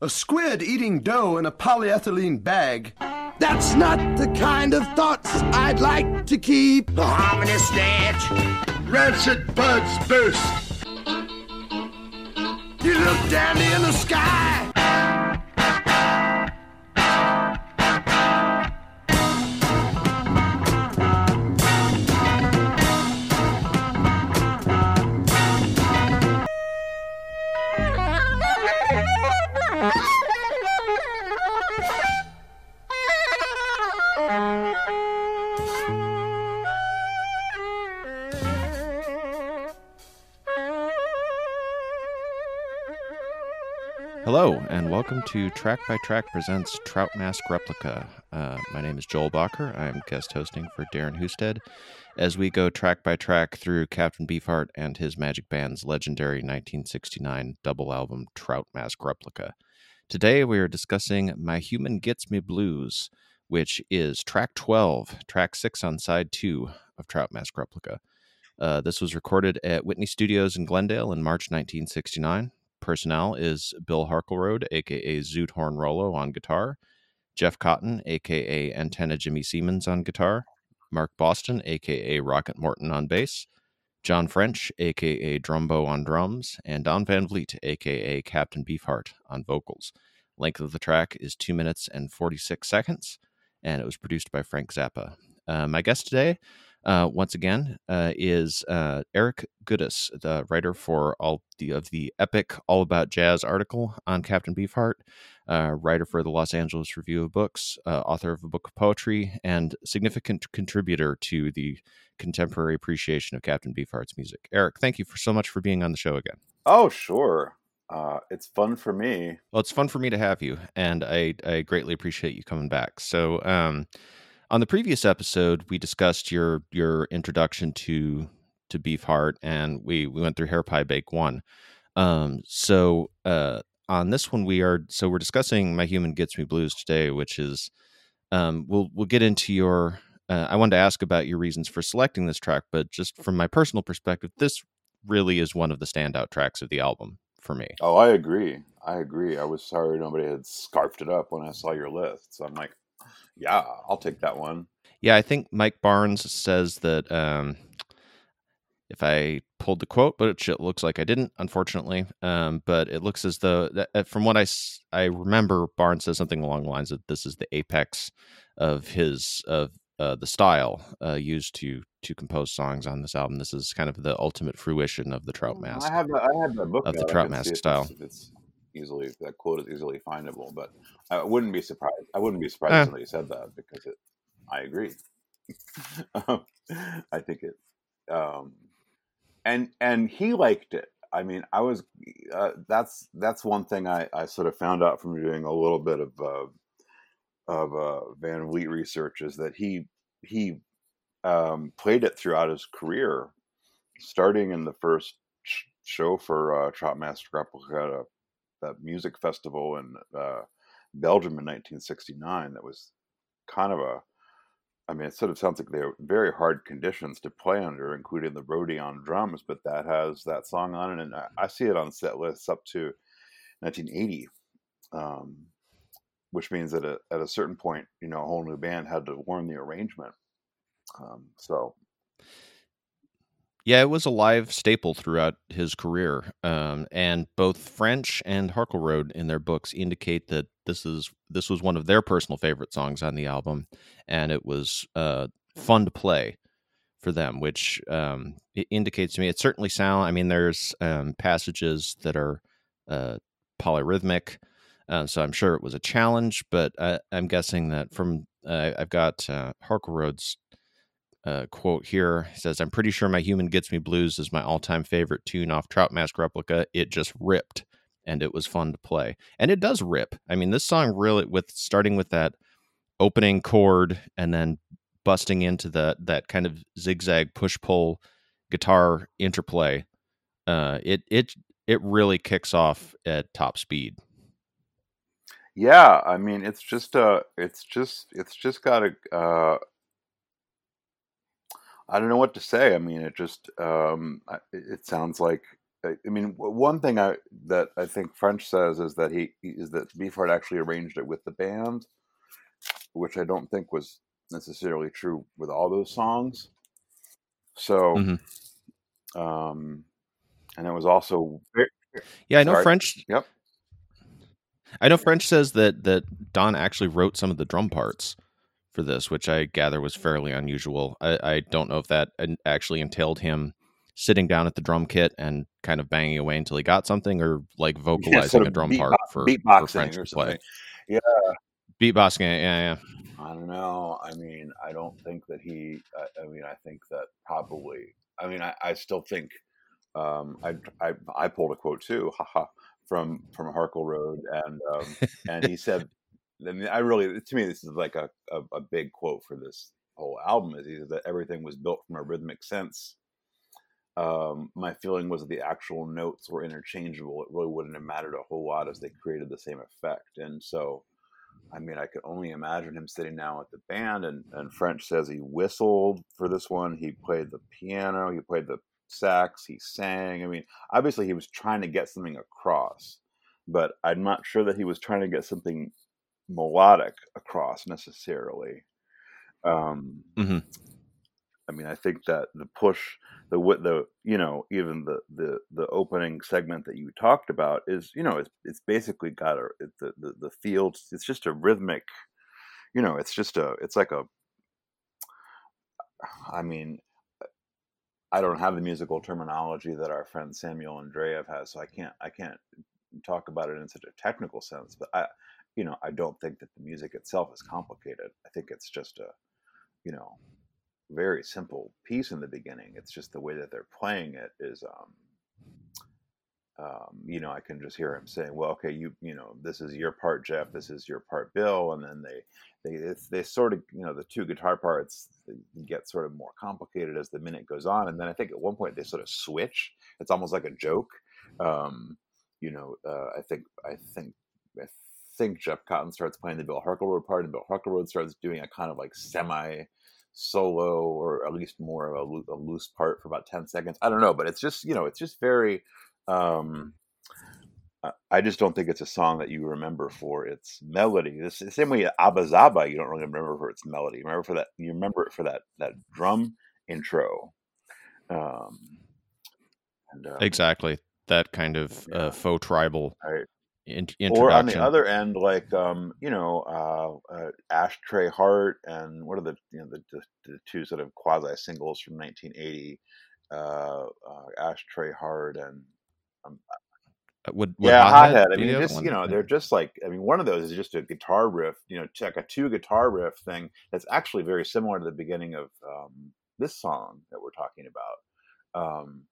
A squid eating dough in a polyethylene bag. That's not the kind of thoughts I'd like to keep. The harmony snatch. Rancid buds burst. You look down in the sky. Welcome to Track by Track presents Trout Mask Replica. Uh, my name is Joel Bacher. I'm guest hosting for Darren Husted as we go track by track through Captain Beefheart and his Magic Band's legendary 1969 double album Trout Mask Replica. Today we are discussing My Human Gets Me Blues, which is track 12, track 6 on side 2 of Trout Mask Replica. Uh, this was recorded at Whitney Studios in Glendale in March 1969 personnel is Bill Harkleroad, aka Zoot Horn Rollo, on guitar, Jeff Cotton, aka Antenna Jimmy Semens, on guitar, Mark Boston, aka Rocket Morton, on bass, John French, aka Drumbo, on drums, and Don Van Vliet, aka Captain Beefheart, on vocals. Length of the track is 2 minutes and 46 seconds, and it was produced by Frank Zappa. Uh, my guest today uh, once again, uh, is uh, Eric Gudas, the writer for all the of the epic All About Jazz article on Captain Beefheart, uh, writer for the Los Angeles Review of Books, uh, author of a book of poetry, and significant contributor to the contemporary appreciation of Captain Beefheart's music. Eric, thank you for so much for being on the show again. Oh, sure. Uh, it's fun for me. Well, it's fun for me to have you, and I, I greatly appreciate you coming back. So, um, on the previous episode, we discussed your your introduction to to Beefheart, and we we went through Hair Pie Bake One. Um, so uh, on this one, we are so we're discussing My Human Gets Me Blues today, which is um, we'll we'll get into your. Uh, I wanted to ask about your reasons for selecting this track, but just from my personal perspective, this really is one of the standout tracks of the album for me. Oh, I agree. I agree. I was sorry nobody had scarfed it up when I saw your list. So I'm like, yeah, I'll take that one. Yeah, I think Mike Barnes says that um, if I pulled the quote, but it looks like I didn't, unfortunately. Um, but it looks as though, that, uh, from what I, I remember, Barnes says something along the lines that this is the apex of his of uh, the style uh, used to to compose songs on this album. This is kind of the ultimate fruition of the Trout Mask. I have the, I have the book of the Trout Mask style. It's, it's, easily that quote is easily findable, but I wouldn't be surprised. I wouldn't be surprised eh. if somebody said that because it. I agree. um, I think it, um, and and he liked it. I mean, I was. Uh, that's that's one thing I, I sort of found out from doing a little bit of uh, of uh, Van Vliet research is that he he um, played it throughout his career, starting in the first show for uh, Trout Replica that music festival in uh, Belgium in 1969. That was kind of a, I mean, it sort of sounds like they were very hard conditions to play under, including the roadie on drums. But that has that song on it, and I, see it on set lists up to 1980, um, which means that at, at a certain point, you know, a whole new band had to learn the arrangement. Um, so yeah, it was a live staple throughout his career, um, and both French and Harkleroad in their books indicate that this is this was one of their personal favorite songs on the album, and it was uh, fun to play for them, which um, indicates to me it certainly sound. I mean, there's um, passages that are uh, polyrhythmic, uh, so I'm sure it was a challenge. But I, am guessing that from uh, I've got uh, Harkleroad's uh, quote here says, I'm pretty sure My Human Gets Me Blues is my all time favorite tune off Trout Mask Replica. It just ripped and it was fun to play. And it does rip. I mean, this song really, with starting with that opening chord and then busting into the, that kind of zigzag push pull guitar interplay, uh, it, it, it really kicks off at top speed. Yeah, I mean, it's just uh, it's just it's just got a uh, I don't know what to say. I mean, it just um, it sounds like I, mean, one thing I that I think French says is that he is that Beefheart actually arranged it with the band, which I don't think was necessarily true with all those songs. So, Mhm. um, and it was also very, Yeah, I know Sorry. French. Yep. I know French says that that Don actually wrote some of the drum parts for this, which I gather was fairly unusual. I, I don't know if that actually entailed him sitting down at the drum kit and kind of banging away until he got something, or like vocalizing sort a drum beatbo- part for, for French or to play. Yeah, Beatboxing, yeah, yeah. I don't know. I mean, I don't think that he. I, I mean, I think that probably. I mean, I, I still think. Um, I, I I pulled a quote too, haha, from from Harkleroad, and um, and he said, I mean, I really to me this is like a, a, a big quote for this whole album is he that everything was built from a rhythmic sense. Um, my feeling was that the actual notes were interchangeable. It really wouldn't have mattered a whole lot as they created the same effect, and so. I mean, I could only imagine him sitting down with the band. And, and French says he whistled for this one. He played the piano. He played the sax. He sang. I mean, obviously he was trying to get something across, but I'm not sure that he was trying to get something melodic across necessarily. Um, Mhm. I mean, I think that the push, the wi- the you know, even the the the opening segment that you talked about is, you know, it's it's basically got a it, the the the fields. It's just a rhythmic, you know, it's just a it's like a. I mean, I don't have the musical terminology that our friend Samuel Andreev has, so I can't I can't talk about it in such a technical sense. But I, you know, I don't think that the music itself is complicated. I think it's just a, you know, very simple piece in the beginning. It's just the way that they're playing it is, um, um, you know, I can just hear him saying, "Well, okay, you, you know, this is your part, Jeff. This is your part, Bill." And then they, they, they sort of, you know, the two guitar parts get sort of more complicated as the minute goes on. And then I think at one point they sort of switch. It's almost like a joke. Um, you know, uh, I think, I think, I think Jeff Cotton starts playing the Bill Harkleroad part, and Bill Harkleroad starts doing a kind of like semi solo or at least more of a, a loose part for about 10 seconds i don't know but it's just you know it's just very um I- i just don't think it's a song that you remember for its melody this the same way abba zaba you don't really remember for its melody remember for that you remember it for that that drum intro um and um, Exactly. That kind of Yeah. uh, faux tribal Right. In- or on the other end like um you know uh, uh ashtray heart and what are the you know the, the, the two sort of quasi singles from 1980 uh, uh ashtray heart and um, Uh, would, would yeah Hothead hothead i mean just you know they're just like i mean one of those is just a guitar riff you know like a two guitar riff thing that's actually very similar to the beginning of um this song that we're talking about. Um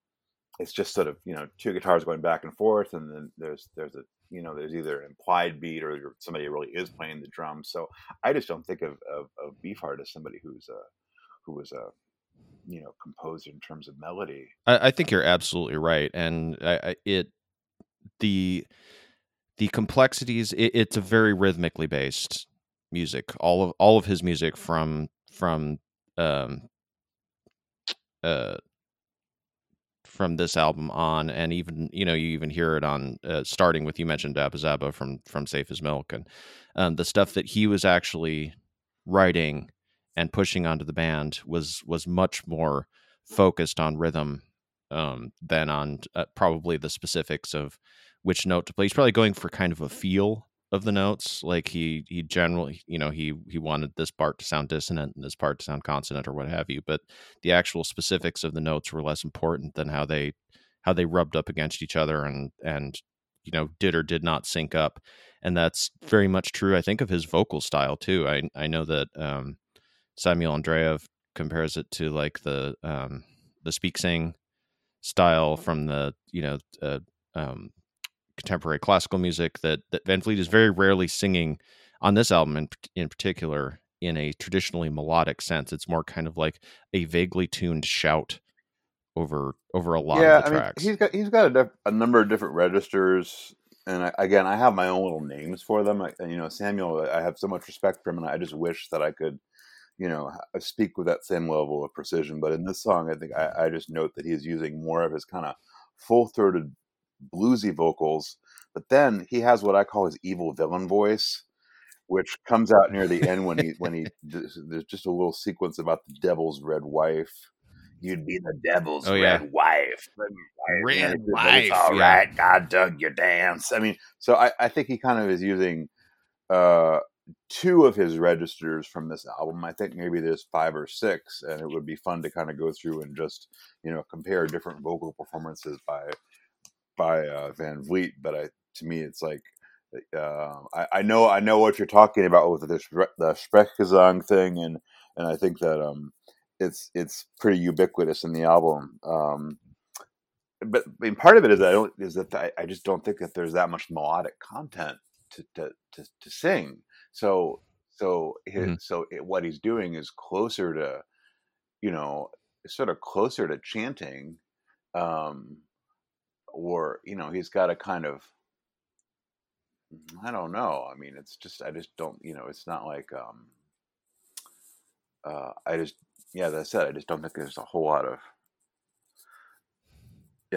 it's just sort of you know two guitars going back and forth and then there's there's a you know there's either an implied beat or somebody really is playing the drums so i just don't think of of, of beefheart as somebody who's a who was a you know composer in terms of melody I, I think you're absolutely right, and I, I, it the the complexities. It, it's a very rhythmically based music. All of all of his music from from um uh from this album on, and even you know you even hear it on uh, starting with you mentioned Abba Zaba from from Safe as Milk, and um, the stuff that he was actually writing and pushing onto the band was was much more focused on rhythm um, than on uh, probably the specifics of which note to play. He's probably going for kind of a feel of the notes. Like he he generally, you know, he he wanted this part to sound dissonant and this part to sound consonant or what have you. But the actual specifics of the notes were less important than how they how they rubbed up against each other and and you know did or did not sync up. And that's very much true, I think, of his vocal style too. I I know that um, Samuel Andreev compares it to like the um, the speak sing style from the you know uh, um, contemporary classical music that that Van Vliet is very rarely singing on this album in in particular in a traditionally melodic sense. It's more kind of like a vaguely tuned shout over over a lot yeah of the i mean tracks. he's got he's got a, diff- a number of different registers and I, again i have my own little names for them I, you know samuel i have so much respect for him and i just wish that i could you know ha- uh, speak with that same level of precision but in this song i think i, I just note that he's using more of his kind of full throated bluesy vocals, but then he has what I call his evil villain voice, which comes out near the end when he when he there's just a little sequence about the devil's red wife. You'd be the devil's Oh, red yeah. wife. Red wife, all yeah. right. God dug your dance. I mean, so I, I think he kind of is using uh two of his registers from this album. I think maybe there's five or six, and it would be fun to kind of go through and just you know compare different vocal performances by by uh, Van Vliet. But I, to me, it's like uh, I, I know I know what you're talking about with the the Sprechgesang thing, and and I think that um it's it's pretty ubiquitous in the album. Um, but I mean, part of it is I don't is that I, I just don't think that there's that much melodic content to to to, to sing. So so his, Mhm. so it, what he's doing is closer to you know sort of closer to chanting, um, or you know he's got a kind of I don't know. I mean, it's just I just don't you know it's not like um, uh, I just yeah, I said, I just don't think there's a whole lot of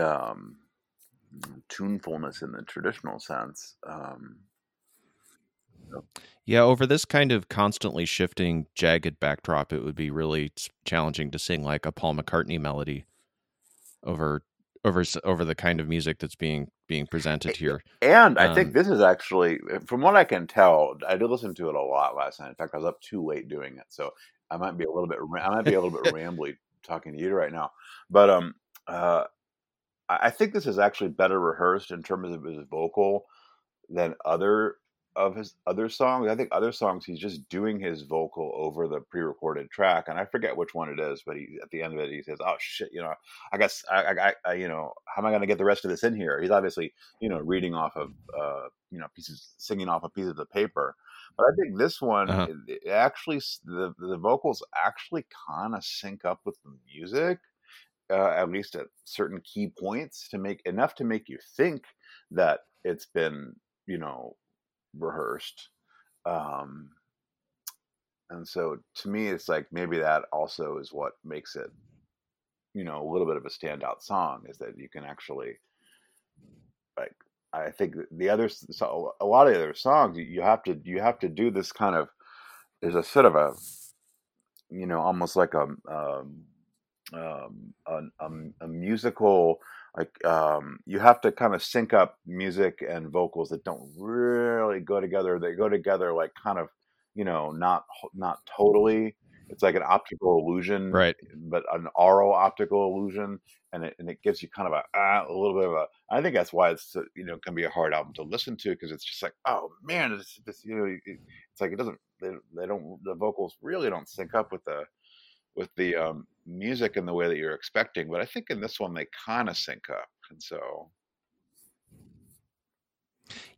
um, tunefulness in the traditional sense. Um, Yeah, over this kind of constantly shifting, jagged backdrop, it would be really challenging to sing like a Paul McCartney melody over over over the kind of music that's being being presented here. and I think Um, this is actually, from what I can tell, I did listen to it a lot last night. In fact, I was up too late doing it, so I might be a little bit, I might be a little bit rambly talking to you right now. But um, uh, I think this is actually better rehearsed in terms of his vocal than other of his other songs. I think other songs he's just doing his vocal over the pre-recorded track, and I forget which one it is. But he at the end of it, he says, "Oh shit, you know, I guess I, I, I you know, how am I going to get the rest of this in here?" He's obviously, you know, reading off of, uh, you know, pieces, singing off a piece of the paper. But I think this one Uh-huh. it, it actually the the vocals actually kind of sync up with the music uh, at least at certain key points to make enough to make you think that it's been you know rehearsed um and so to me it's like maybe that also is what makes it you know a little bit of a standout song is that you can actually like i think the other so a lot of the other songs you- have to you have to do this kind of there's a sort of a you know almost like a um, um, a, a, a musical like um, you have to kind of sync up music and vocals that don't really go together they go together like kind of you know not not totally it's like an optical illusion Right. but an aural optical illusion and it, and it gives you kind of a ah, a little bit of a i think that's why it's uh, you know can be a hard album to listen to because it's just like oh man it's, it's you know it, it's like it doesn't they, they don't the vocals really don't sync up with the with the um, music in the way that you're expecting. But I think in this one they kind of sync up, and so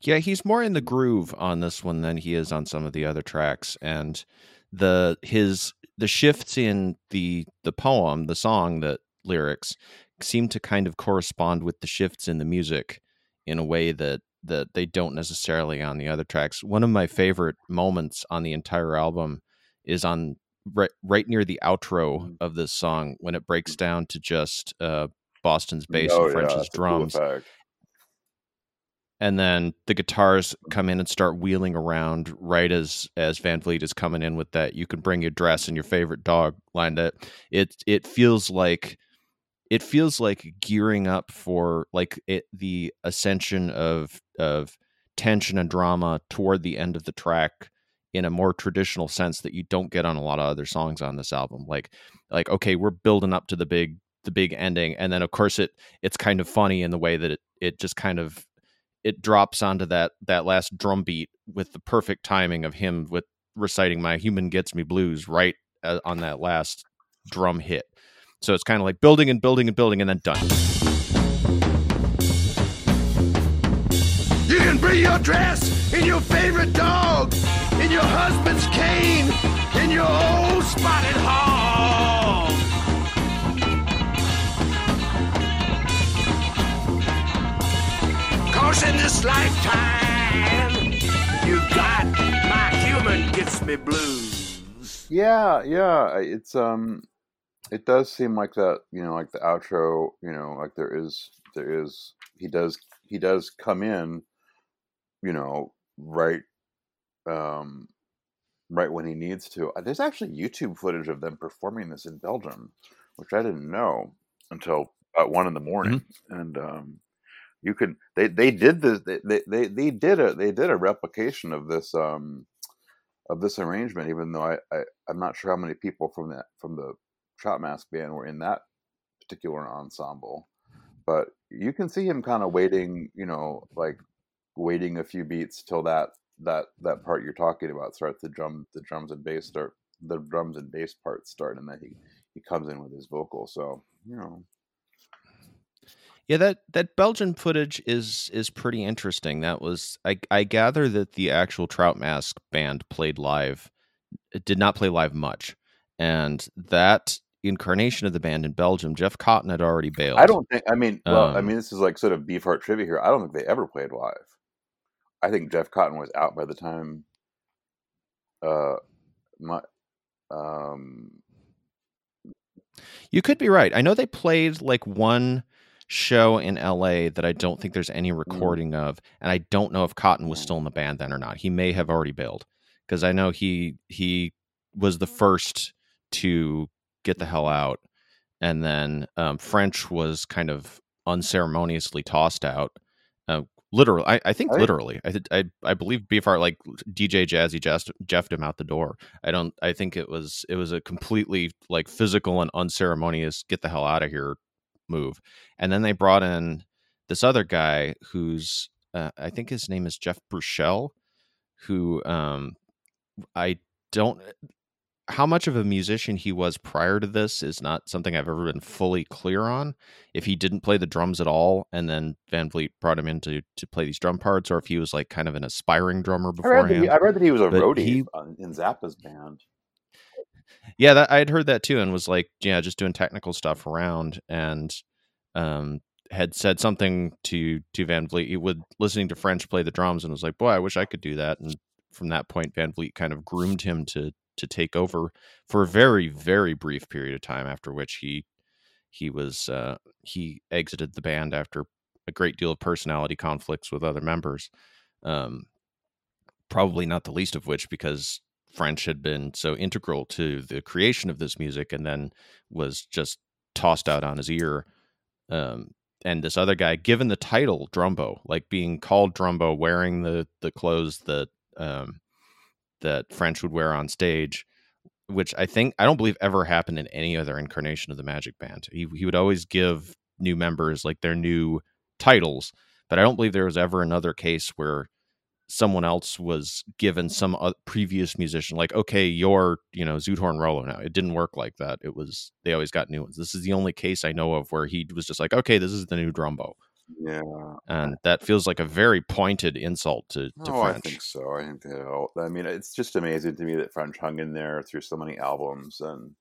Yeah, he's more in the groove on this one than he is on some of the other tracks, and the his the shifts in the the poem, the song, the lyrics seem to kind of correspond with the shifts in the music in a way that that they don't necessarily on the other tracks. One of my favorite moments on the entire album is on right right near the outro Mhm. of this song when it breaks down to just uh Boston's bass Oh, and French's cool drums. and then the guitars come in and start wheeling around right as as Van Vliet is coming in with that you can bring your dress and your favorite dog line that it it feels like it feels like gearing up for like it the ascension of of tension and drama toward the end of the track in a more traditional sense that you don't get on a lot of other songs on this album. Like like okay we're building up to the big the big ending and then of course it it's kind of funny in the way that it it just kind of it drops onto that that last drum beat with the perfect timing of him with reciting my human gets me blues right uh, on that last drum hit. So it's kind of like building and building and building and then done. You can bring your dress and your favorite dog, and your husband's cane, in your old spotted hog. Cause in this lifetime, you got my human gets me blues. Yeah, yeah. It's um, it does seem like that. You know, like the outro. You know, like there is there is he does he does come in, you know, right um right when he needs to. Uh, There's actually YouTube footage of them performing this in Belgium, which I didn't know until about one in the morning. And um, you could they they did this they, they they they did a they did a replication of this um of this arrangement. Even though I, I I'm not sure how many people from that from the Trout Mask band were in that particular ensemble, but you can see him kind of waiting, you know, like waiting a few beats till that that that part you're talking about starts the drum the drums and bass start the drums and bass parts start and then he he comes in with his vocal so you know Yeah, that that Belgian footage is is pretty interesting. That was I I gather that the actual Trout Mask band played live did not play live much. And that incarnation of the band in Belgium, Jeff Cotton had already bailed. i don't think i mean well i Um, mean this is like sort of beefheart trivia here i don't think they ever played live i think jeff cotton was out by the time uh my um You could be right. I know they played like one show in LA that I don't think there's any recording of, and I don't know if Cotton was still in the band then or not. He may have already bailed because I know he he was the first to get the hell out, and then um, French was kind of unceremoniously tossed out. Uh, literally, I, I think think- literally, I, th- I I believe Beefheart like DJ Jazzy just jeffed him out the door. I don't. I think it was it was a completely like physical and unceremonious get the hell out of here move. And then they brought in this other guy who's uh, I think his name is Jeff Bruschele, who um I don't how much of a musician he was prior to this is not something I've ever been fully clear on. If he didn't play the drums at all, and then Van Vliet brought him in to, to play these drum parts, or if he was like kind of an aspiring drummer I read, that he, I read that he was a But roadie he- in zappa's band Yeah, that I had heard that too, and was like, yeah, just doing technical stuff around, and um, had said something to to Van Vliet. He would listening to French play the drums, and was like, boy, I wish I could do that. And from that point, Van Vliet kind of groomed him to to take over for a very very brief period of time. After which he he was uh, he exited the band after a great deal of personality conflicts with other members. Um, probably not the least of which because French had been so integral to the creation of this music and then was just tossed out on his ear. Um, and this other guy, given the title Drumbo, like being called Drumbo, wearing the the clothes that um, that French would wear on stage, which I think I don't believe ever happened in any other incarnation of the Magic Band. He he would always give new members like their new titles, but I don't believe there was ever another case where someone else was given some previous musician like okay you're you know Zoot Rollo now. It didn't work like that. It was they always got new ones. This is the only case I know of where he was just like okay this is the new Drumbo yeah and that feels like a very pointed insult to, to oh, I think so. I think they all. I mean, it's just amazing to me that French hung in there through so many albums and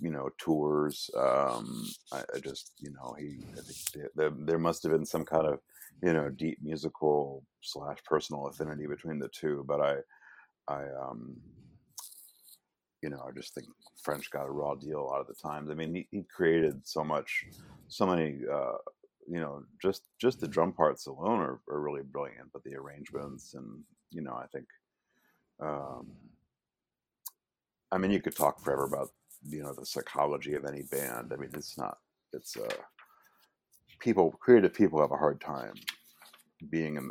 you know tours. Um, I, I just you know he. I think there, there, there must have been some kind of you know deep musical slash personal affinity between the two. But I, I um, you know, I just think French got a raw deal a lot of the times. I mean, he, he created so much, so many. Uh, you know, just just the drum parts alone are, are really brilliant, but the arrangements and you know, I think, um, I mean, you could talk forever about you know the psychology of any band. I mean, it's not, it's uh, people, creative people have a hard time being in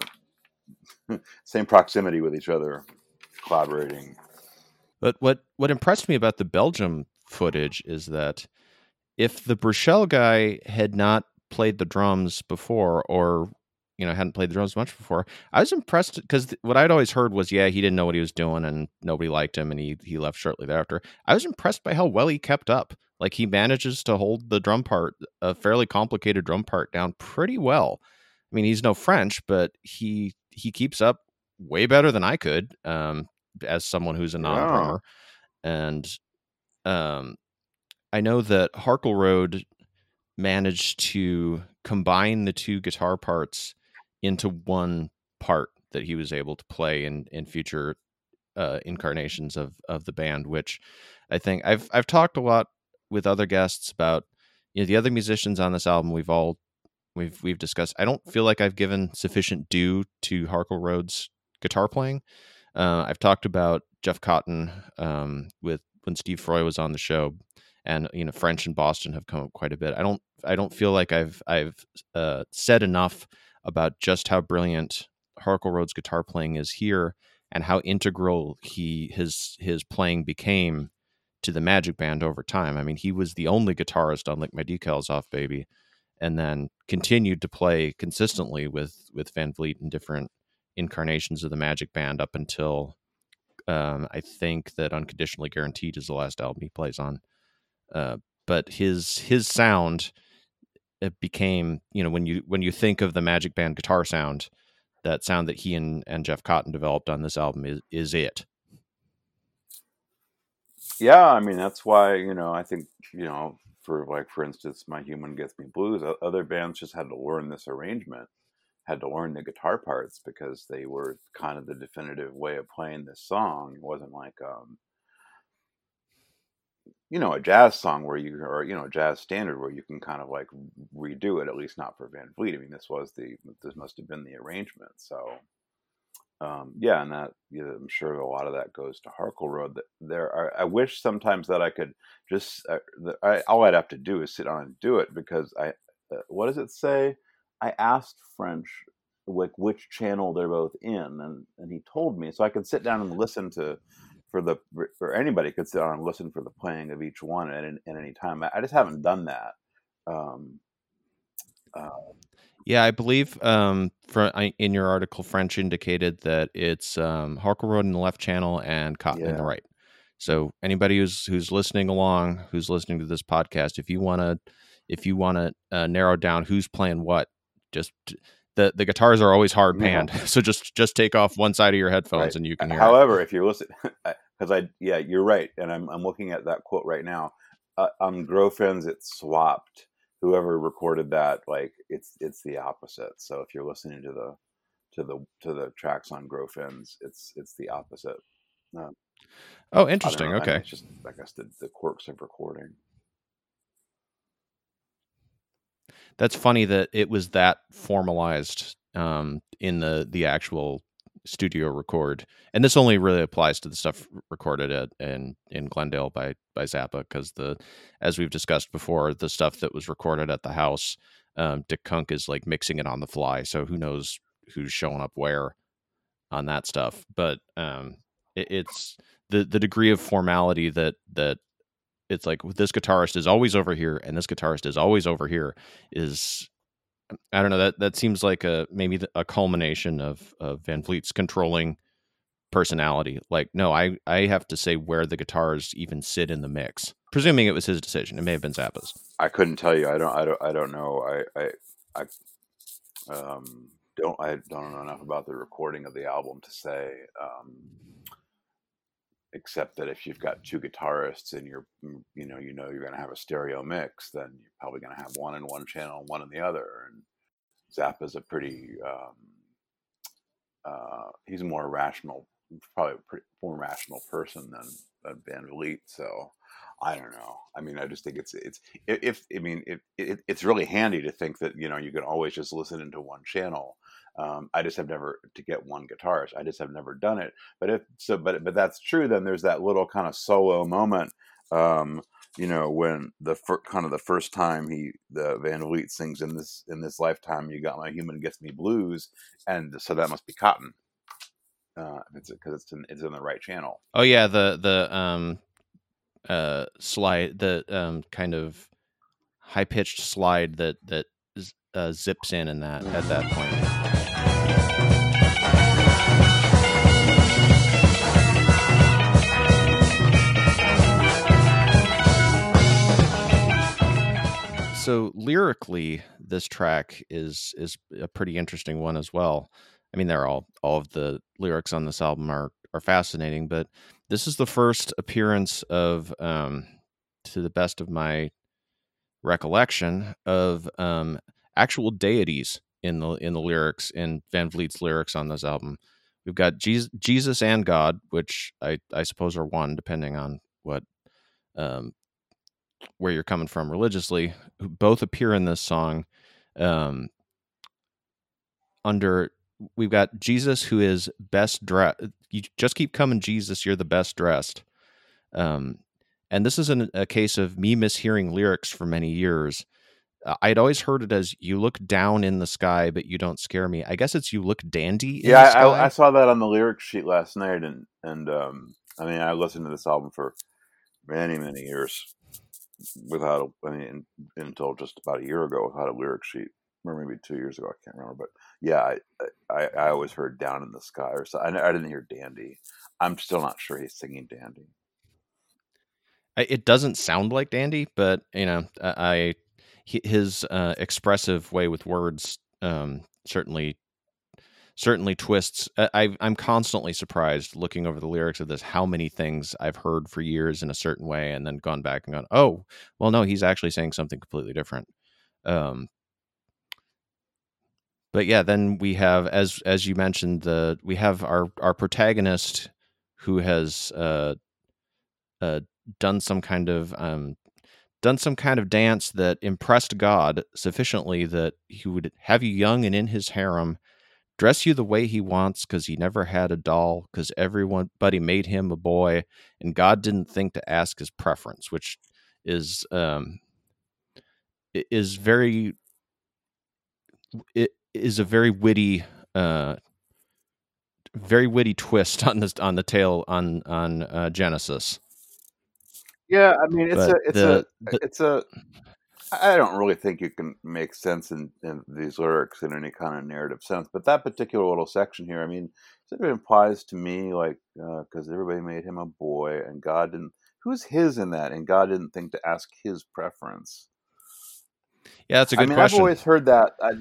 the same proximity with each other, collaborating. But what what impressed me about the Belgium footage is that if the Bruschele guy had not played the drums before, or you know hadn't played the drums much before, I was impressed because th- what I'd always heard was yeah he didn't know what he was doing and nobody liked him and he he left shortly thereafter. I was impressed by how well he kept up. Like he manages to hold the drum part, a fairly complicated drum part, down pretty well. I mean he's no French, but he he keeps up way better than I could. Um, as someone who's a non-drummer and um i know that Harkleroad managed to combine the two guitar parts into one part that he was able to play in in future uh incarnations of of the band which i think i've i've talked a lot with other guests about you know the other musicians on this album we've all we've we've discussed. I don't feel like I've given sufficient due to Harkleroad's guitar playing. Uh, I've talked about Jeff Cotton um, with when Steve Froy was on the show, and you know French and Boston have come up quite a bit. I don't I don't feel like I've I've uh, said enough about just how brilliant Harkleroad's guitar playing is here, and how integral he his his playing became to the Magic Band over time. I mean, he was the only guitarist on "Lick My Decals Off, Baby," and then continued to play consistently with with Van Vliet in different incarnations of the Magic Band up until um, I think that "Unconditionally Guaranteed" is the last album he plays on. Uh, but his his sound it became you know when you when you think of the Magic Band guitar sound, that sound that he and, and Jeff Cotton developed on this album is is it. Yeah, I mean that's why you know I think you know for like for instance, My Human Gets Me Blues, other bands just had to learn this arrangement, had to learn the guitar parts because they were kind of the definitive way of playing this song. It wasn't like um, you know a jazz song where you or you know a jazz standard where you can kind of like redo it at least not for van vliet. I mean this was the this must have been the arrangement so um, yeah and that i'm sure a lot of that goes to Harkleroad there are, i wish sometimes that i could just uh, the, I, all i'd have to do is sit down and do it because i uh, what does it say? I asked french like which channel they're both in and and he told me so i could sit down and listen to for the for anybody could sit down and listen for the playing of each one at, at any time. I just haven't done that. Um, uh, yeah, I believe um, for, in your article, French indicated that it's um, Harkleroad in the left channel and Cotton yeah. in the right. So anybody who's who's listening along, who's listening to this podcast, if you want to, if you want to uh, narrow down who's playing what, just the the guitars are always hard panned. Yeah. So just just take off one side of your headphones right. and you can hear. However, it. if you're listening, because I yeah, you're right, and I'm I'm looking at that quote right now. Uh, on Grow Fins, it's swapped. Whoever recorded that, like it's it's the opposite. So if you're listening to the to the to the tracks on Grow Fins, it's it's the opposite. Uh, oh, interesting. Okay, it's just I guess the, the quirks of recording. That's funny that it was that formalized um, in the the actual studio record, and this only really applies to the stuff recorded at in in Glendale by by Zappa because the as we've discussed before, the stuff that was recorded at the house, um, Dick Kunc is like mixing it on the fly, so who knows who's showing up where on that stuff, but um, it, it's the the degree of formality that that it's like this guitarist is always over here and this guitarist is always over here is I don't know that that seems like a maybe a culmination of of Van Vliet's controlling personality. Like, no, I I have to say where the guitars even sit in the mix. Presuming it was his decision, it may have been Zappa's. I couldn't tell you. I don't. I don't. I don't know. I I I um, don't. I don't know enough about the recording of the album to say. Um, except that if you've got two guitarists and you're you know you know you're going to have a stereo mix then you're probably going to have one in one channel and one in the other and zappa's a pretty um, uh, he's a more rational probably a pretty, more rational person than, than van vliet so i don't know. I mean i just think it's it's if i mean it, it, it's really handy to think that you know you can always just listen into one channel um, I just have never to get one guitarist. I just have never done it. But if so, but but that's true. Then there's that little kind of solo moment. Um, you know, when the fir- kind of the first time he the Van Vliet sings in this in this lifetime, you got my human gets me blues, and so that must be Cotton. Uh, it's because it's in it's in the right channel. Oh yeah, the the um uh slide the um kind of high pitched slide that that uh, zips in in that at that point. So lyrically, this track is is a pretty interesting one as well. I mean, they're all all of the lyrics on this album are are fascinating, but this is the first appearance of, um, to the best of my recollection, of um, actual deities in the in the lyrics in Van Vliet's lyrics on this album. We've got Jesus, Jesus and God, which I I suppose are one, depending on what um, where you're coming from religiously, who both appear in this song. um, under we've got Jesus who is best dressed. You just keep coming, Jesus. You're the best dressed. Um, and this isn't a case of me mishearing lyrics for many years. Uh, I'd always heard it as "you look down in the sky, but you don't scare me." I guess it's "you look dandy." yeah, I, I, saw that on the lyric sheet last night, and and um, I mean, I listened to this album for many many years without, a, I mean, until just about a year ago without a lyric sheet, or maybe two years ago. I can't remember, but yeah, I I, I always heard "down in the sky" or so. I, I didn't hear "dandy." I'm still not sure he's singing "dandy." It doesn't sound like Dandy, but you know, I his uh, expressive way with words um, certainly certainly twists. I, I'm constantly surprised looking over the lyrics of this how many things I've heard for years in a certain way, and then gone back and gone, oh, well, no, he's actually saying something completely different. Um, but yeah, then we have as as you mentioned the we have our our protagonist who has uh, uh, done some kind of um, done some kind of dance that impressed God sufficiently that he would have you young and in his harem, dress you the way he wants because he never had a doll because everybody made him a boy, and God didn't think to ask his preference, which is um, is very it is a very witty uh, very witty twist on this on the tale on on uh, Genesis. Yeah, I mean, it's but a, it's the, a, the, it's a. I don't really think you can make sense in, in these lyrics in any kind of narrative sense, but that particular little section here, I mean, it implies to me like because uh, everybody made him a boy and God didn't. Who's his in that? And God didn't think to ask his preference. Yeah, that's a good I mean, question. I've always heard that uh,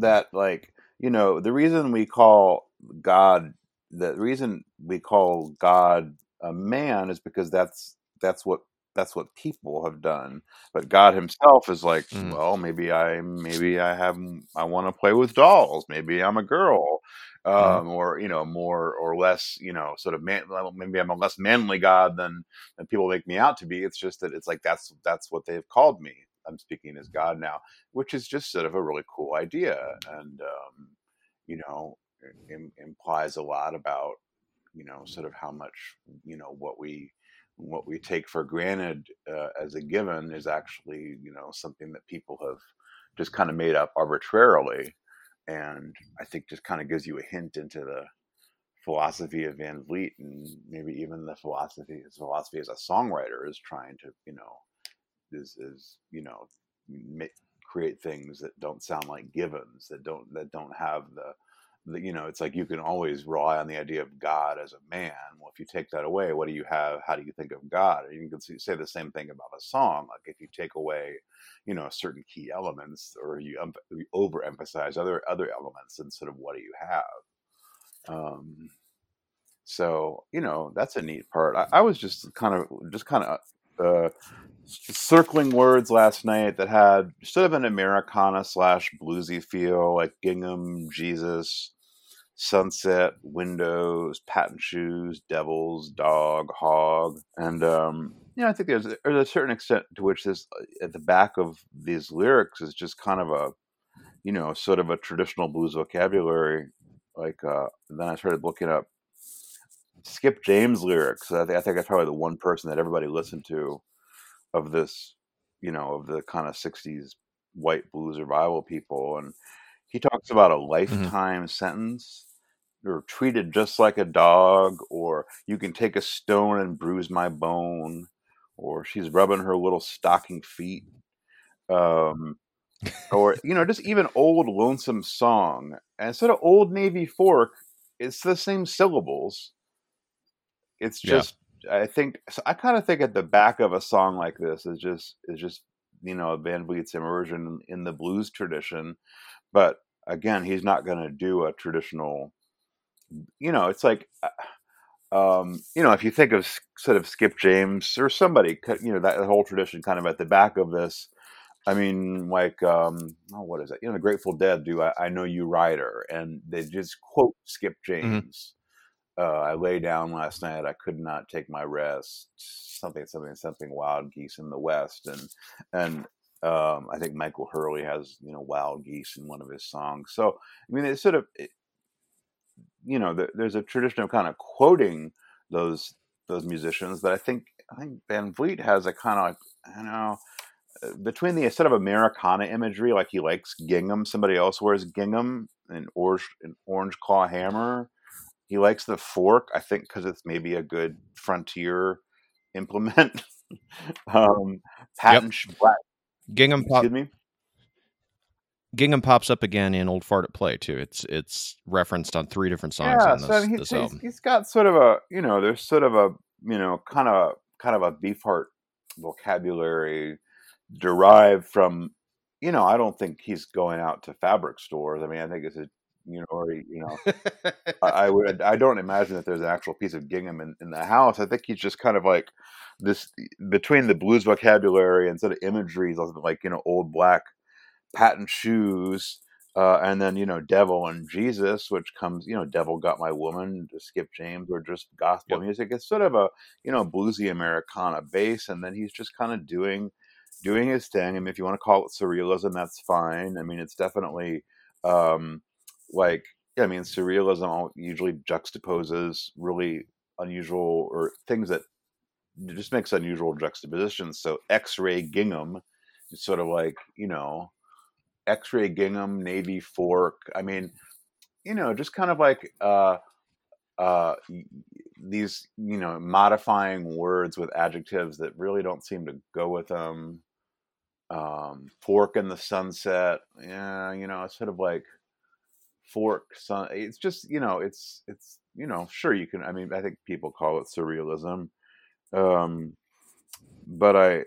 that like you know the reason we call God the reason we call God a man is because that's that's what that's what people have done but god himself is like mm. well maybe i maybe i have i want to play with dolls maybe i'm a girl mm. um, mm. or you know more or less you know sort of man maybe i'm a less manly god than than people make me out to be it's just that it's like that's that's what they've called me i'm speaking as god now which is just sort of a really cool idea and um, you know Im- implies a lot about you know sort of how much you know what we what we take for granted uh, as a given is actually you know something that people have just kind of made up arbitrarily and i think just kind of gives you a hint into the philosophy of van vliet and maybe even the philosophy his philosophy as a songwriter is trying to you know is is you know make, create things that don't sound like givens that don't that don't have the you know, it's like you can always rely on the idea of God as a man. Well, if you take that away, what do you have? How do you think of God? And you can say the same thing about a song. Like if you take away, you know, certain key elements, or you, um, overemphasize other other elements, sort of what do you have? Um, so you know, that's a neat part. I, I was just kind of just kind of. Uh, circling words last night that had sort of an Americana slash bluesy feel, like gingham, Jesus, sunset, windows, patent shoes, devils, dog, hog, and um, you know, I think there's, there's a certain extent to which this uh, at the back of these lyrics is just kind of a, you know, sort of a traditional blues vocabulary. Like uh, then I started looking up Skip James lyrics. I think, I think that's probably the one person that everybody listened to of this, you know, of the kind of '60s white blues revival people, and he talks about a mm-hmm. lifetime mm-hmm. sentence or treated just like a dog, or you can take a stone and bruise my bone, or she's rubbing her little stocking feet. Um, or you know, just even old lonesome song. And instead of old Navy fork, it's the same syllables. It's just yeah. I think so I kind of think at the back of a song like this is just is just you know a Van Vliet's immersion in the blues tradition, but again, he's not going to do a traditional you know, it's like, uh, um, you know, if you think of sort of Skip James or somebody, you know, that whole tradition kind of at the back of this. I mean, like, um, oh, what is it? You know, the Grateful Dead do I, I Know You Rider, and they just quote Skip mm-hmm. James. Mm-hmm. Uh, I lay down last night, I could not take my rest. Something, something, something. Wild geese in the west, and and Um, I think Michael Hurley has you know wild geese in one of his songs. So I mean, it's sort of it, you know there, there's a tradition of kind of quoting those those musicians that I think I think Van Vliet has a kind of I don't know uh, between the sort of Americana imagery, like he likes gingham. Somebody else wears gingham and orange an orange claw hammer. He likes the fork, I think, because it's maybe a good frontier implement. um, patent yep. black. Gingham pop. Excuse me. Gingham pops up again in Old Fart at Play too. It's it's referenced on three different songs yeah, on this, so he's, this album. he's got sort of a you know there's sort of a you know kind of kind of a Beefheart vocabulary derived from you know I don't think he's going out to fabric stores. I mean I think it's a you know, or you know, I, I, would. I don't imagine that there's an actual piece of gingham in, in the house. I think he's just kind of like this between the blues vocabulary and sort of imagery, like you know, old black patent shoes, uh, and then you know, devil and Jesus, which comes, you know, devil got my woman, Skip James, or just gospel yep. music. It's sort of a you know bluesy Americana base, and then he's just kind of doing doing his thing. I mean, if you want to call it surrealism, that's fine. I mean, it's definitely. Um, like yeah, I mean, surrealism usually juxtaposes really unusual or things that just makes unusual juxtapositions. So X-ray gingham is sort of like you know, X-ray gingham, navy fork. I mean, you know, just kind of like uh, uh, these you know modifying words with adjectives that really don't seem to go with them. Um, fork in the sunset. Yeah, you know, it's sort of like fork son it's just you know it's it's you know sure you can i mean i think people call it surrealism um but i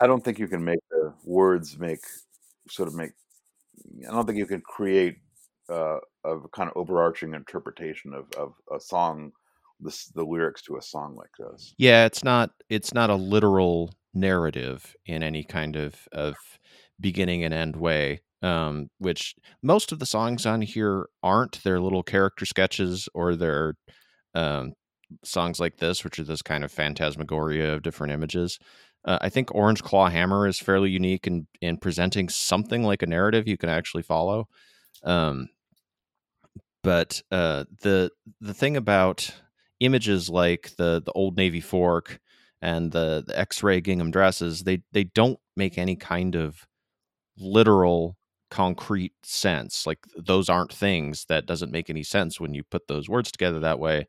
i don't think you can make the words make sort of make i don't think you can create uh, a kind of overarching interpretation of, of a song the, the lyrics to a song like this. Yeah it's not it's not a literal narrative in any kind of of beginning and end way um, which most of the songs on here aren't. They're little character sketches or they're um, songs like this, which are this kind of phantasmagoria of different images. Uh, I think Orange Claw Hammer is fairly unique in in presenting something like a narrative you can actually follow. Um, but uh, the the thing about images like the the old navy fork and the, the X-ray gingham dresses, they they don't make any kind of literal concrete sense like those aren't things that doesn't make any sense when you put those words together that way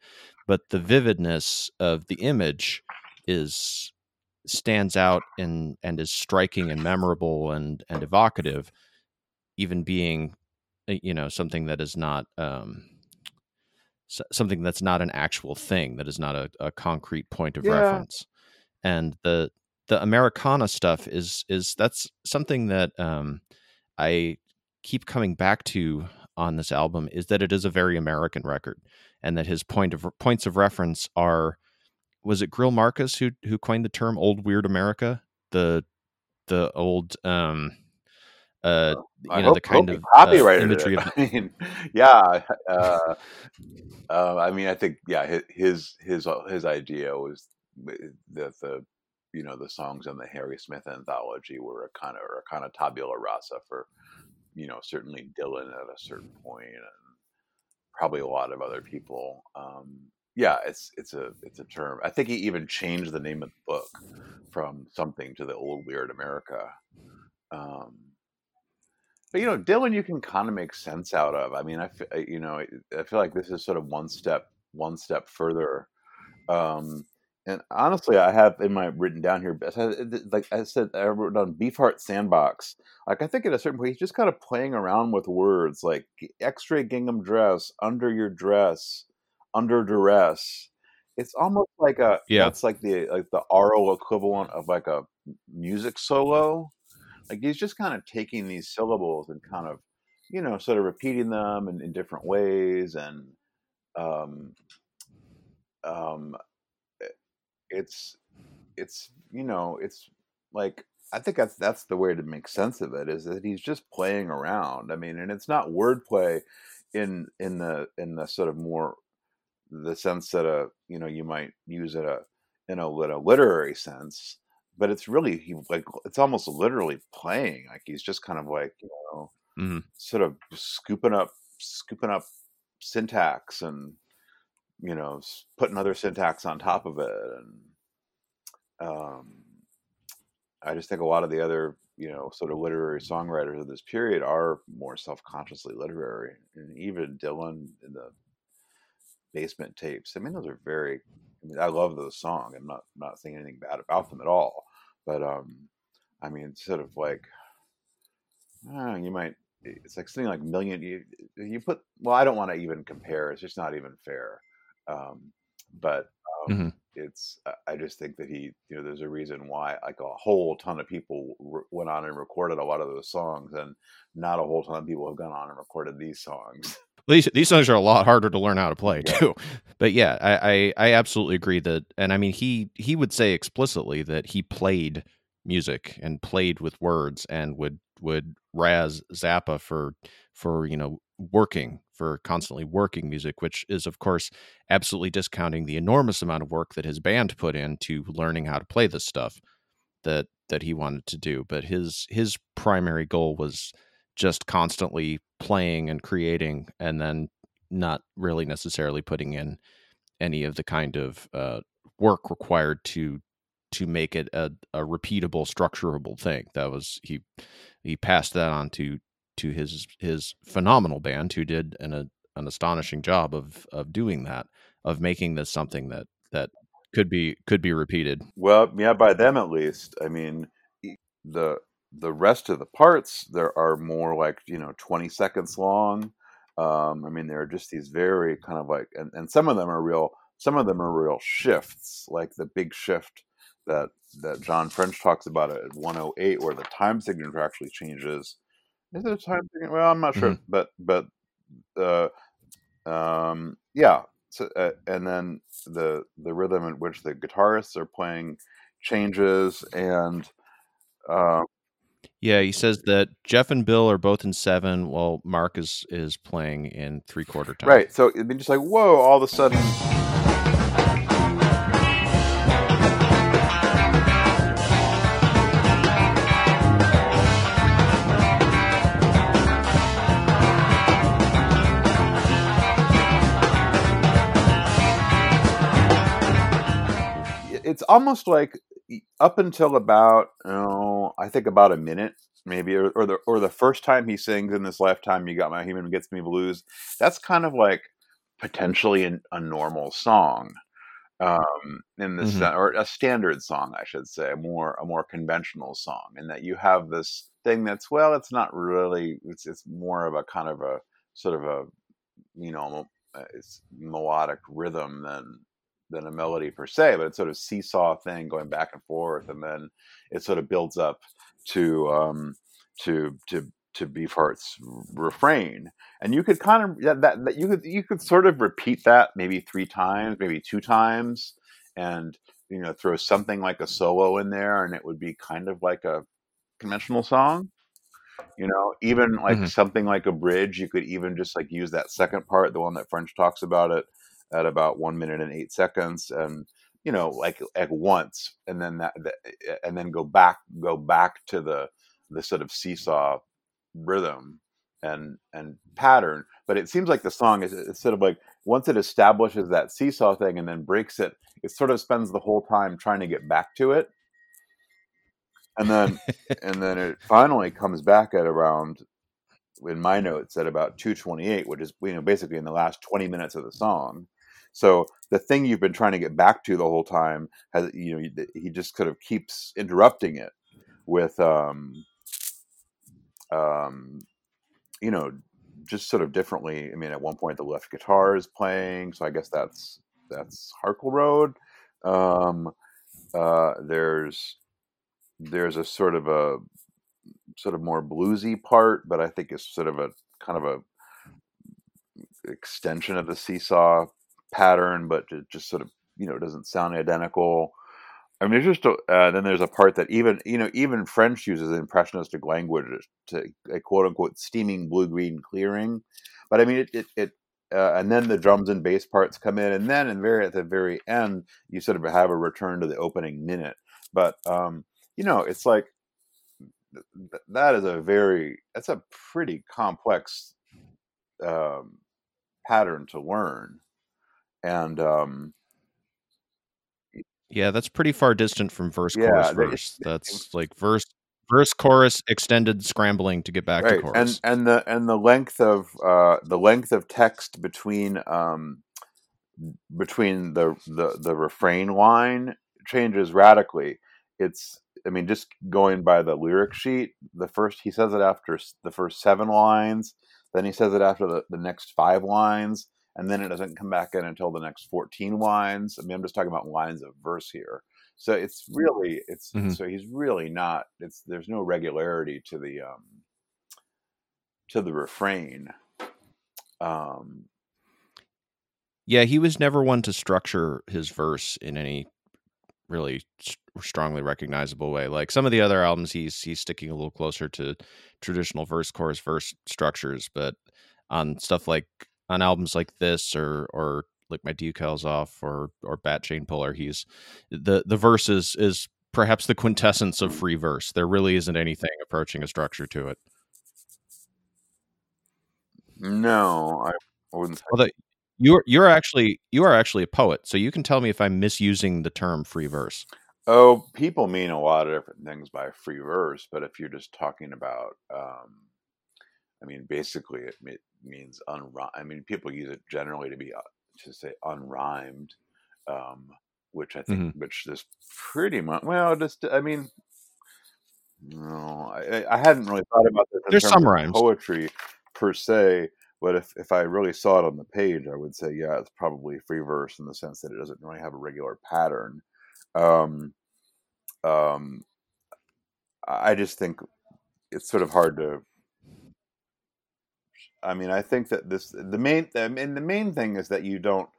but the vividness of the image is stands out and and is striking and memorable and and evocative even being uh, you know something that is not um something that's not an actual thing that is not a, a concrete point of yeah. reference and the the americana stuff is is that's something that um I keep coming back to on this album is that it is a very American record, and that his point of points of reference are was it Greil Marcus who who coined the term "old weird America"? The the old um uh you I know hope, the kind of uh, imagery of I mean, yeah uh, uh, I mean I think yeah his his his idea was that the you know the songs on the Harry Smith anthology were a kind of a kind of tabula rasa for you know certainly Dylan at a certain point and probably a lot of other people. Um, yeah, it's it's a it's a term. I think he even changed the name of the book from something to the old weird America. Um, but you know, Dylan, you can kind of make sense out of. I mean, I you know I feel like this is sort of one step one step further. Um, and honestly, I have in my written down here, like I said, I wrote down Beefheart Sandbox. Like I think at a certain point, he's just kind of playing around with words, like X-ray gingham dress, under your dress, under duress. It's almost like a yeah. It's like the like the RO equivalent of like a music solo. Like he's just kind of taking these syllables and kind of, you know, sort of repeating them in, in different ways and um um it's it's you know it's like I think that's that's the way to make sense of it is that he's just playing around. I mean, and it's not wordplay in in the in the sort of more the sense that a you know you might use it a in a, in a literary sense, but it's really he like it's almost literally playing like he's just kind of like you know Mhm. sort of scooping up scooping up syntax and you know s- putting other syntax on top of it and um i just think a lot of the other you know sort of literary songwriters of this period are more self-consciously literary and even dylan in the basement tapes i mean those are very i mean i love those songs i'm not not saying anything bad about them at all but um i mean sort of like uh, you might it's like something like million you you put well i don't want to even compare it's just not even fair um but um Mhm. it's I- i just think that he you know there's a reason why like a whole ton of people r- went on and recorded a lot of those songs and not a whole ton of people have gone on and recorded these songs these these songs are a lot harder to learn how to play Yeah. too. But yeah, I, I I absolutely agree that, and I mean he he would say explicitly that he played music and played with words and would would razz Zappa for for you know working for constantly working music, which is of course absolutely discounting the enormous amount of work that his band put into learning how to play this stuff that that he wanted to do. But his his primary goal was just constantly playing and creating and then not really necessarily putting in any of the kind of uh, work required to to make it a, a repeatable structurable thing that was he he passed that on to to his his phenomenal band who did an a, an astonishing job of of doing that of making this something that that could be could be repeated Well, yeah, by them at least. I mean, the the rest of the parts there are more like you know twenty seconds long. Um, I mean, there are just these very kind of like, and, and some of them are real. Some of them are real shifts, like the big shift that that John French talks about at 108, where the time signature actually changes. Is it time signature? Well, I'm not sure, but but uh, um, yeah. So, uh, and then the the rhythm in which the guitarists are playing changes, and uh, yeah he says that jeff and bill are both in seven while mark is is playing in three quarter time right. So it'd be just like whoa! All of a sudden, almost like up until about oh, I think about a minute maybe, or, or the or the first time he sings in this lifetime, "You Got My Human Gets Me Blues." That's kind of like potentially an, a normal song, um, in the Mhm. or a standard song, I should say, a more a more conventional song, in that you have this thing that's well, it's not really, it's it's more of a kind of a sort of a you know uh, it's melodic rhythm than than a melody per se, but it's sort of seesaw thing going back and forth, and then it sort of builds up to um, to to to Beefheart's refrain, and you could kind of that, that that you could you could sort of repeat that maybe three times, maybe two times, and you know throw something like a solo in there, and it would be kind of like a conventional song you know even like Mhm. something like a bridge you could even just like use that second part the one that french talks about it at about one minute and eight seconds and you know like at once and then that, that eh, and then go back go back to the the sort of seesaw rhythm and and pattern. But it seems like the song is it's sort of like once it establishes that seesaw thing and then breaks it it sort of spends the whole time trying to get back to it. And then and then it finally comes back at around in my notes at about 228 which is you know basically in the last 20 minutes of the song so the thing you've been trying to get back to the whole time has you know he just kind of keeps interrupting it with um um you know just sort of differently. I mean at one point the left guitar is playing so i guess that's that's Harkleroad. Um uh there's there's a sort of a sort of more bluesy part, but I think it's sort of a kind of a extension of the seesaw pattern, but it just sort of you know doesn't sound identical. I mean, there's just a, uh, then there's a part that even you know even French uses impressionistic language to a quote unquote steaming blue green clearing, but I mean it it, it uh, and then the drums and bass parts come in, and then and very at the very end you sort of have a return to the opening minute. but um, you know, it's like th- that is a very that's a pretty complex um, pattern to learn, and um, Yeah, that's pretty far distant from verse, yeah, chorus, verse. That's like verse, verse, chorus, extended scrambling to get back to right and chorus. and the and the length of uh the length of text between um between the the the refrain line changes radically it's i mean just going by the lyric sheet the first he says it after the first seven lines then he says it after the, the next five lines and then it doesn't come back in until the next 14 lines i mean i'm just talking about lines of verse here so it's really it's Mhm. so he's really not it's there's no regularity to the um to the refrain. Um, Yeah, he was never one to structure his verse in any really strongly recognizable way. Like some of the other albums, he's he's sticking a little closer to traditional verse, chorus, verse structures. But on stuff like on albums like this, or or like my decals off, or or Bat Chain Puller, he's the the verse is is perhaps the quintessence of free verse. There really isn't anything approaching a structure to it. no, I wouldn't. Say, Although you're you're actually you are actually a poet, so you can tell me if I'm misusing the term free verse. oh, people mean a lot of different things by free verse, but if you're just talking about, um, I mean, basically it me- means unrhymed. I mean, people use it generally to be uh, to say unrhymed, um, which I think, which is pretty much well, just I mean, no, I, I hadn't really thought about this There's some rhymes. poetry per se. But if, if I really saw it on the page, I would say, yeah, it's probably free verse in the sense that it doesn't really have a regular pattern. Um, um, I just think it's sort of hard to. I mean, I think that this the main I mean the main thing is that you don't.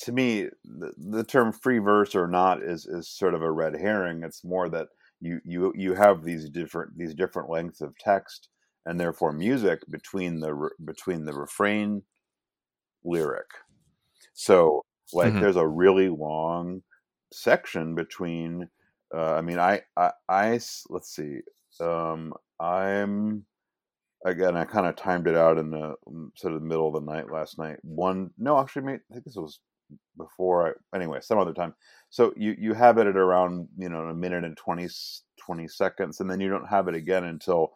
To me, the, the term free verse or not is is sort of a red herring. It's more that you you you have these different these different lengths of text and therefore music between the between the refrain lyric. So like Mhm. there's a really long section between uh, I mean I I let's see um I'm again I kind of timed it out in the mm, sort of the middle of the night last night. One no actually I think this was before I anyway some other time. So you you have it at around you know a minute and 20, s- 20 seconds and then you don't have it again until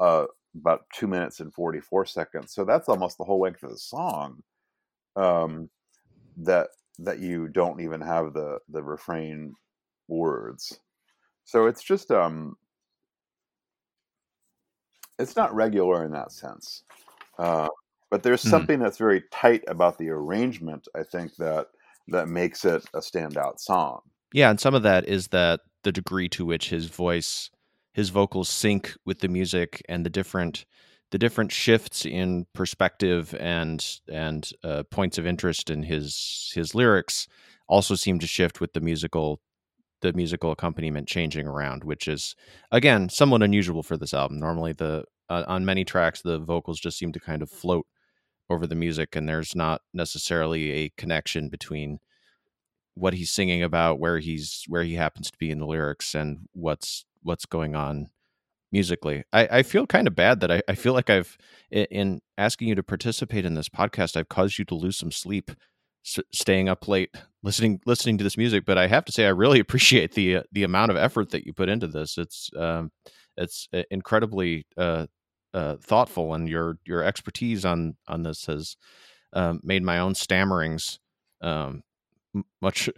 uh about 2 minutes and 44 seconds. So that's almost the whole length of the song. Um that that you don't even have the the refrain words. So it's just um it's not regular in that sense. Uh, but there's Mhm. something that's very tight about the arrangement. I think that that makes it a standout song. Yeah, and some of that is that the degree to which his voice, his vocals sync with the music, and the different the different shifts in perspective and and uh, points of interest in his his lyrics also seem to shift with the musical the musical accompaniment changing around, which is again somewhat unusual for this album. Normally, the uh, on many tracks the vocals just seem to kind of float over the music, and there's not necessarily a connection between what he's singing about, where he's where he happens to be in the lyrics, and what's what's going on musically. I, I feel kind of bad that I, I feel like I've in asking you to participate in this podcast, I've caused you to lose some sleep, staying up late listening listening to this music. But I have to say, I really appreciate the uh, the amount of effort that you put into this. It's um, it's uh, incredibly uh, uh, thoughtful, and your your expertise on on this has um, made my own stammerings um, much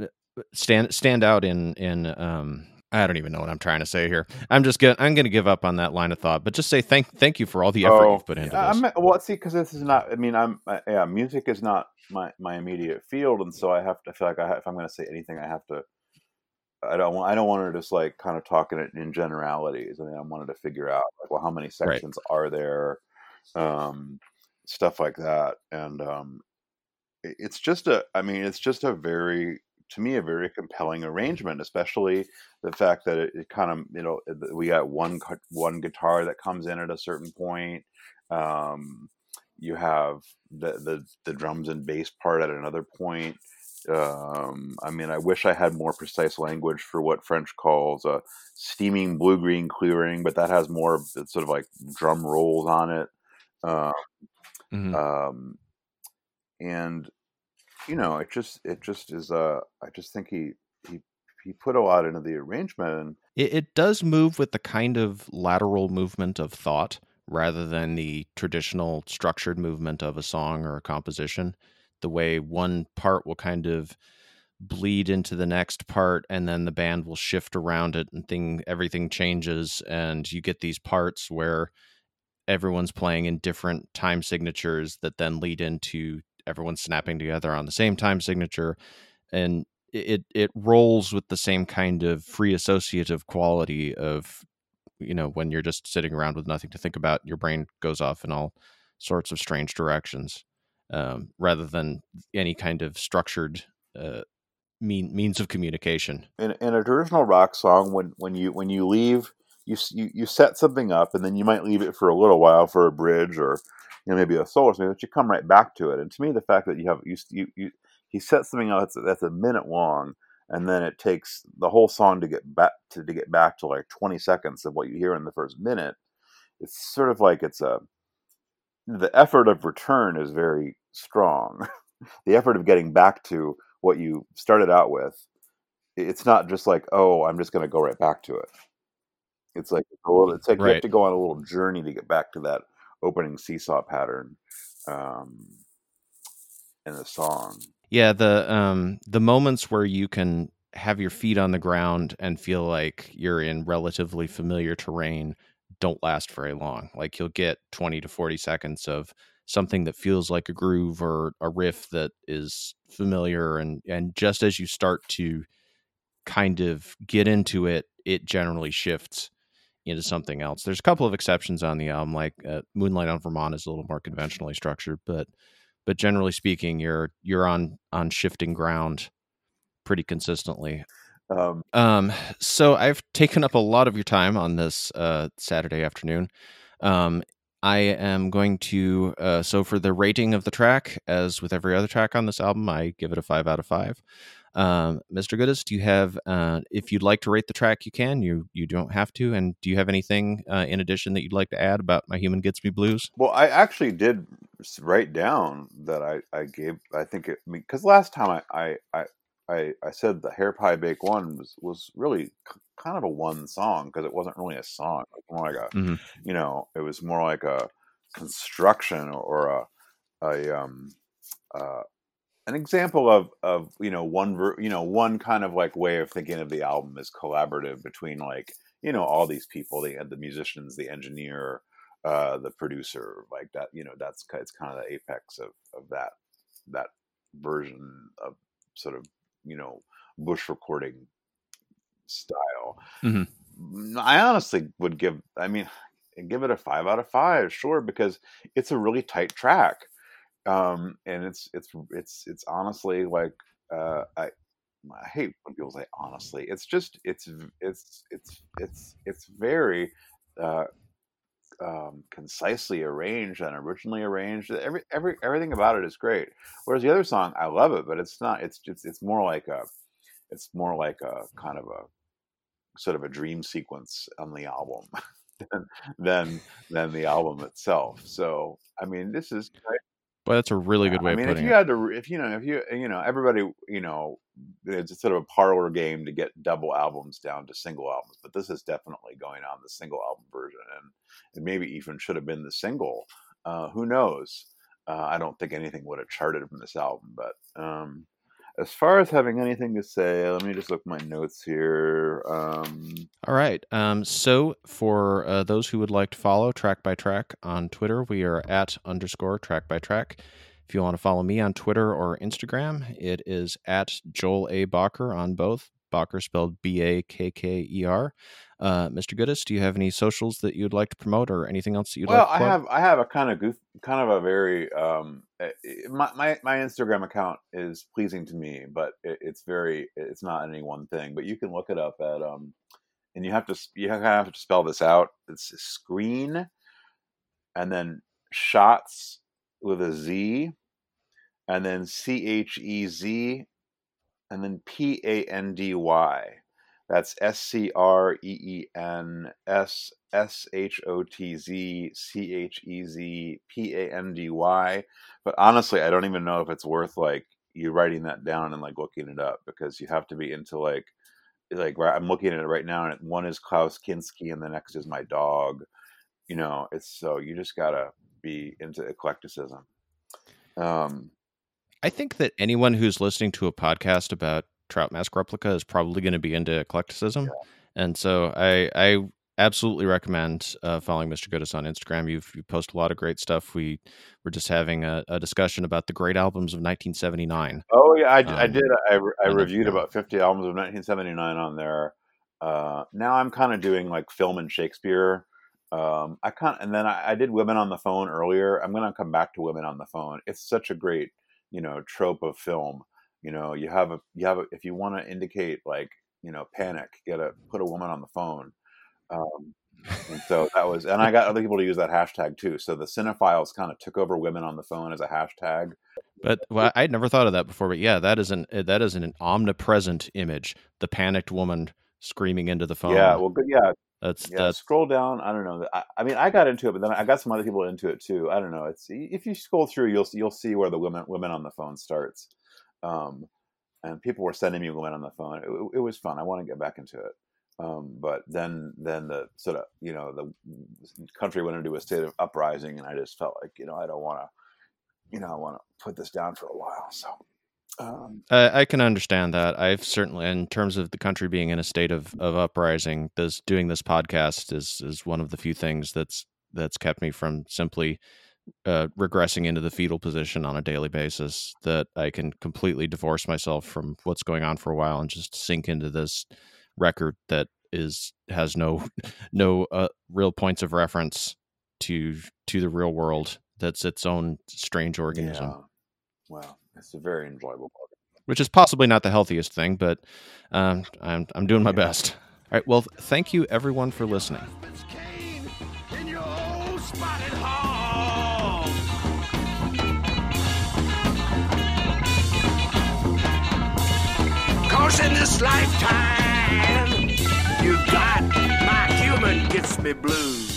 uh, stand stand out in in um I don't even know what I'm trying to say here. I'm just gonna I'm gonna give up on that line of thought, but just say thank thank you for all the effort Oh, you've put into this. I'm, well, see, because this is not. I mean, I'm uh, yeah, music is not my my immediate field, and so I have to I feel like I if I'm going to say anything, I have to. I don't want. I don't want to just like kind of talk in it in generalities. I mean, I wanted to figure out like, well, how many sections are there, um, stuff like that, and um, it's just a. I mean, it's just a very to me a very compelling arrangement, especially the fact that it, it kind of you know we got one one guitar that comes in at a certain point. Um, you have the, the the drums and bass part at another point. Um, I mean, I wish I had more precise language for what French calls a steaming blue green clearing, but that has more it's sort of like drum rolls on it. Um, Mhm. um, and you know, it just it just is. Uh, I just think he he he put a lot into the arrangement, and It, it does move with the kind of lateral movement of thought rather than the traditional structured movement of a song or a composition. The way one part will kind of bleed into the next part and then the band will shift around it and thing everything changes and you get these parts where everyone's playing in different time signatures that then lead into everyone snapping together on the same time signature and it it rolls with the same kind of free associative quality of you know when you're just sitting around with nothing to think about your brain goes off in all sorts of strange directions um, rather than any kind of structured uh, mean means of communication. In, in a traditional rock song, when when you when you leave, you, you you set something up, and then you might leave it for a little while for a bridge or you know maybe a or something, but you come right back to it. And to me, the fact that you have you you, you he sets something up that's, that's a minute long, and then it takes the whole song to get back to, to get back to like twenty seconds of what you hear in the first minute. It's sort of like it's a the effort of return is very strong. the effort of getting back to what you started out with it's not just like oh i'm just going to go right back to it it's like little, it's like you have to go on a little journey to get back to that opening seesaw pattern um, in the song. Yeah the um the moments where you can have your feet on the ground and feel like you're in relatively familiar terrain don't last very long. Like you'll get 20 to 40 seconds of something that feels like a groove or a riff that is familiar and and just as you start to kind of get into it it generally shifts into something else there's a couple of exceptions on the album like uh, moonlight on vermont is a little more conventionally structured but but generally speaking you're you're on on shifting ground pretty consistently um, um, so I've taken up a lot of your time on this uh, Saturday afternoon. Um, I am going to uh, so for the rating of the track, as with every other track on this album, I give it a five out of five. Um, Mr. Gudas, do you have? Uh, if you'd like to rate the track, you can. You you don't have to. And do you have anything uh, in addition that you'd like to add about My Human Gets Me Blues? well i actually did write down that i, I gave i think it because last time I, I i i i said the hair pie bake one was was really k- kind of a one song because it wasn't really a song it was more like a Mhm. you know it was more like a construction or a a um uh an example of of you know one ver- you know one kind of like way of thinking of the album is collaborative between like you know all these people the the musicians the engineer uh the producer like that you know that's it's kind of the apex of of that that version of sort of you know bush recording style Mhm. Mm, i honestly would give i mean give it a five out of five sure because it's a really tight track um and it's it's it's it's honestly like uh i i hate when people say honestly it's just it's it's it's it's it's very uh um concisely arranged and originally arranged every every everything about it is great. Whereas the other song i love it but it's not it's just it's more like a it's more like a kind of a sort of a dream sequence on the album than than than the album itself. So i mean this is Boy, that's a really good way I of mean, if you it. had to, if you know, if you, you know, everybody, you know, it's sort of a parlor game to get double albums down to single albums, but this is definitely going on the single album version, and and maybe even should have been the single. Uh, who knows? Uh, I don't think anything would have charted from this album, but um, as far as having anything to say, let me just look my notes here. Um, All right. Um, so for uh, those who would like to follow track by track on Twitter, we are at underscore track by track. If you want to follow me on Twitter or Instagram, it is at Joel A. Bakker on both. Bakker spelled B A K K E R. Uh, Mr. Gudas, do you have any socials that you'd like to promote or anything else that you'd well, like to I have I have a kind of goof, kind of a very um, eh, eh, my, my my Instagram account is pleasing to me, but it, it's very it's not any one thing. But you can look it up at um, and you have to you kind of have to spell this out. It's screen, and then shots with a Z, and then C H E Z and then P A N D Y. That's S C R E E N S S H O T Z C H E Z P A N D Y. But honestly, I don't even know if it's worth like you writing that down and like looking it up because you have to be into like like I'm looking at it right now, and one is Klaus Kinski, and the next is my dog. You know, it's so you just gotta be into eclecticism. Um, I think that anyone who's listening to a podcast about Trout Mask Replica is probably going to be into eclecticism, yeah. and so I I absolutely recommend uh, following Mr. Gudas on Instagram. You've you post a lot of great stuff. We were just having a, a discussion about the great albums of 1979. Oh yeah, I, um, I did. I, I reviewed about 50 albums of 1979 on there. Uh, now I'm kind of doing like film and Shakespeare. Um, I kind and then I, I, did Women on the Phone earlier. I'm going to come back to Women on the Phone. It's such a great, you know, trope of film. You know, you have a you have a, if you want to indicate like you know panic, get a put a woman on the phone um, and so that was, and I got other people to use that hashtag too. So the cinephiles kind of took over women on the phone as a hashtag. But well, I'd never thought of that before. But yeah, that is an eh, that is an omnipresent image. The panicked woman screaming into the phone. Yeah, well, good. Yeah, that's yeah. That's... Scroll down. I don't know. I, I, mean, I got into it, but then I got some other people into it too. I don't know. It's if you scroll through, you'll you'll see where the women women on the phone starts. Um, and people were sending me women on the phone. It, it was fun. I want to get back into it. Um, but then, then the sort of you know the country went into a state of uprising, and I just felt like you know I don't want to, you know, I want to put this down for a while. So um, I, I, can understand that. I've certainly, in terms of the country being in a state of, of uprising, this doing this podcast is is one of the few things that's that's kept me from simply uh, regressing into the fetal position on a daily basis. That I can completely divorce myself from what's going on for a while and just sink into this record that is has no no uh, real points of reference to to the real world that's its own strange organism yeah. well it's a very enjoyable book which is possibly not the healthiest thing but um, I'm, I'm doing my best. All right well thank you everyone for listening. Cause in this lifetime you got my human gets me blue.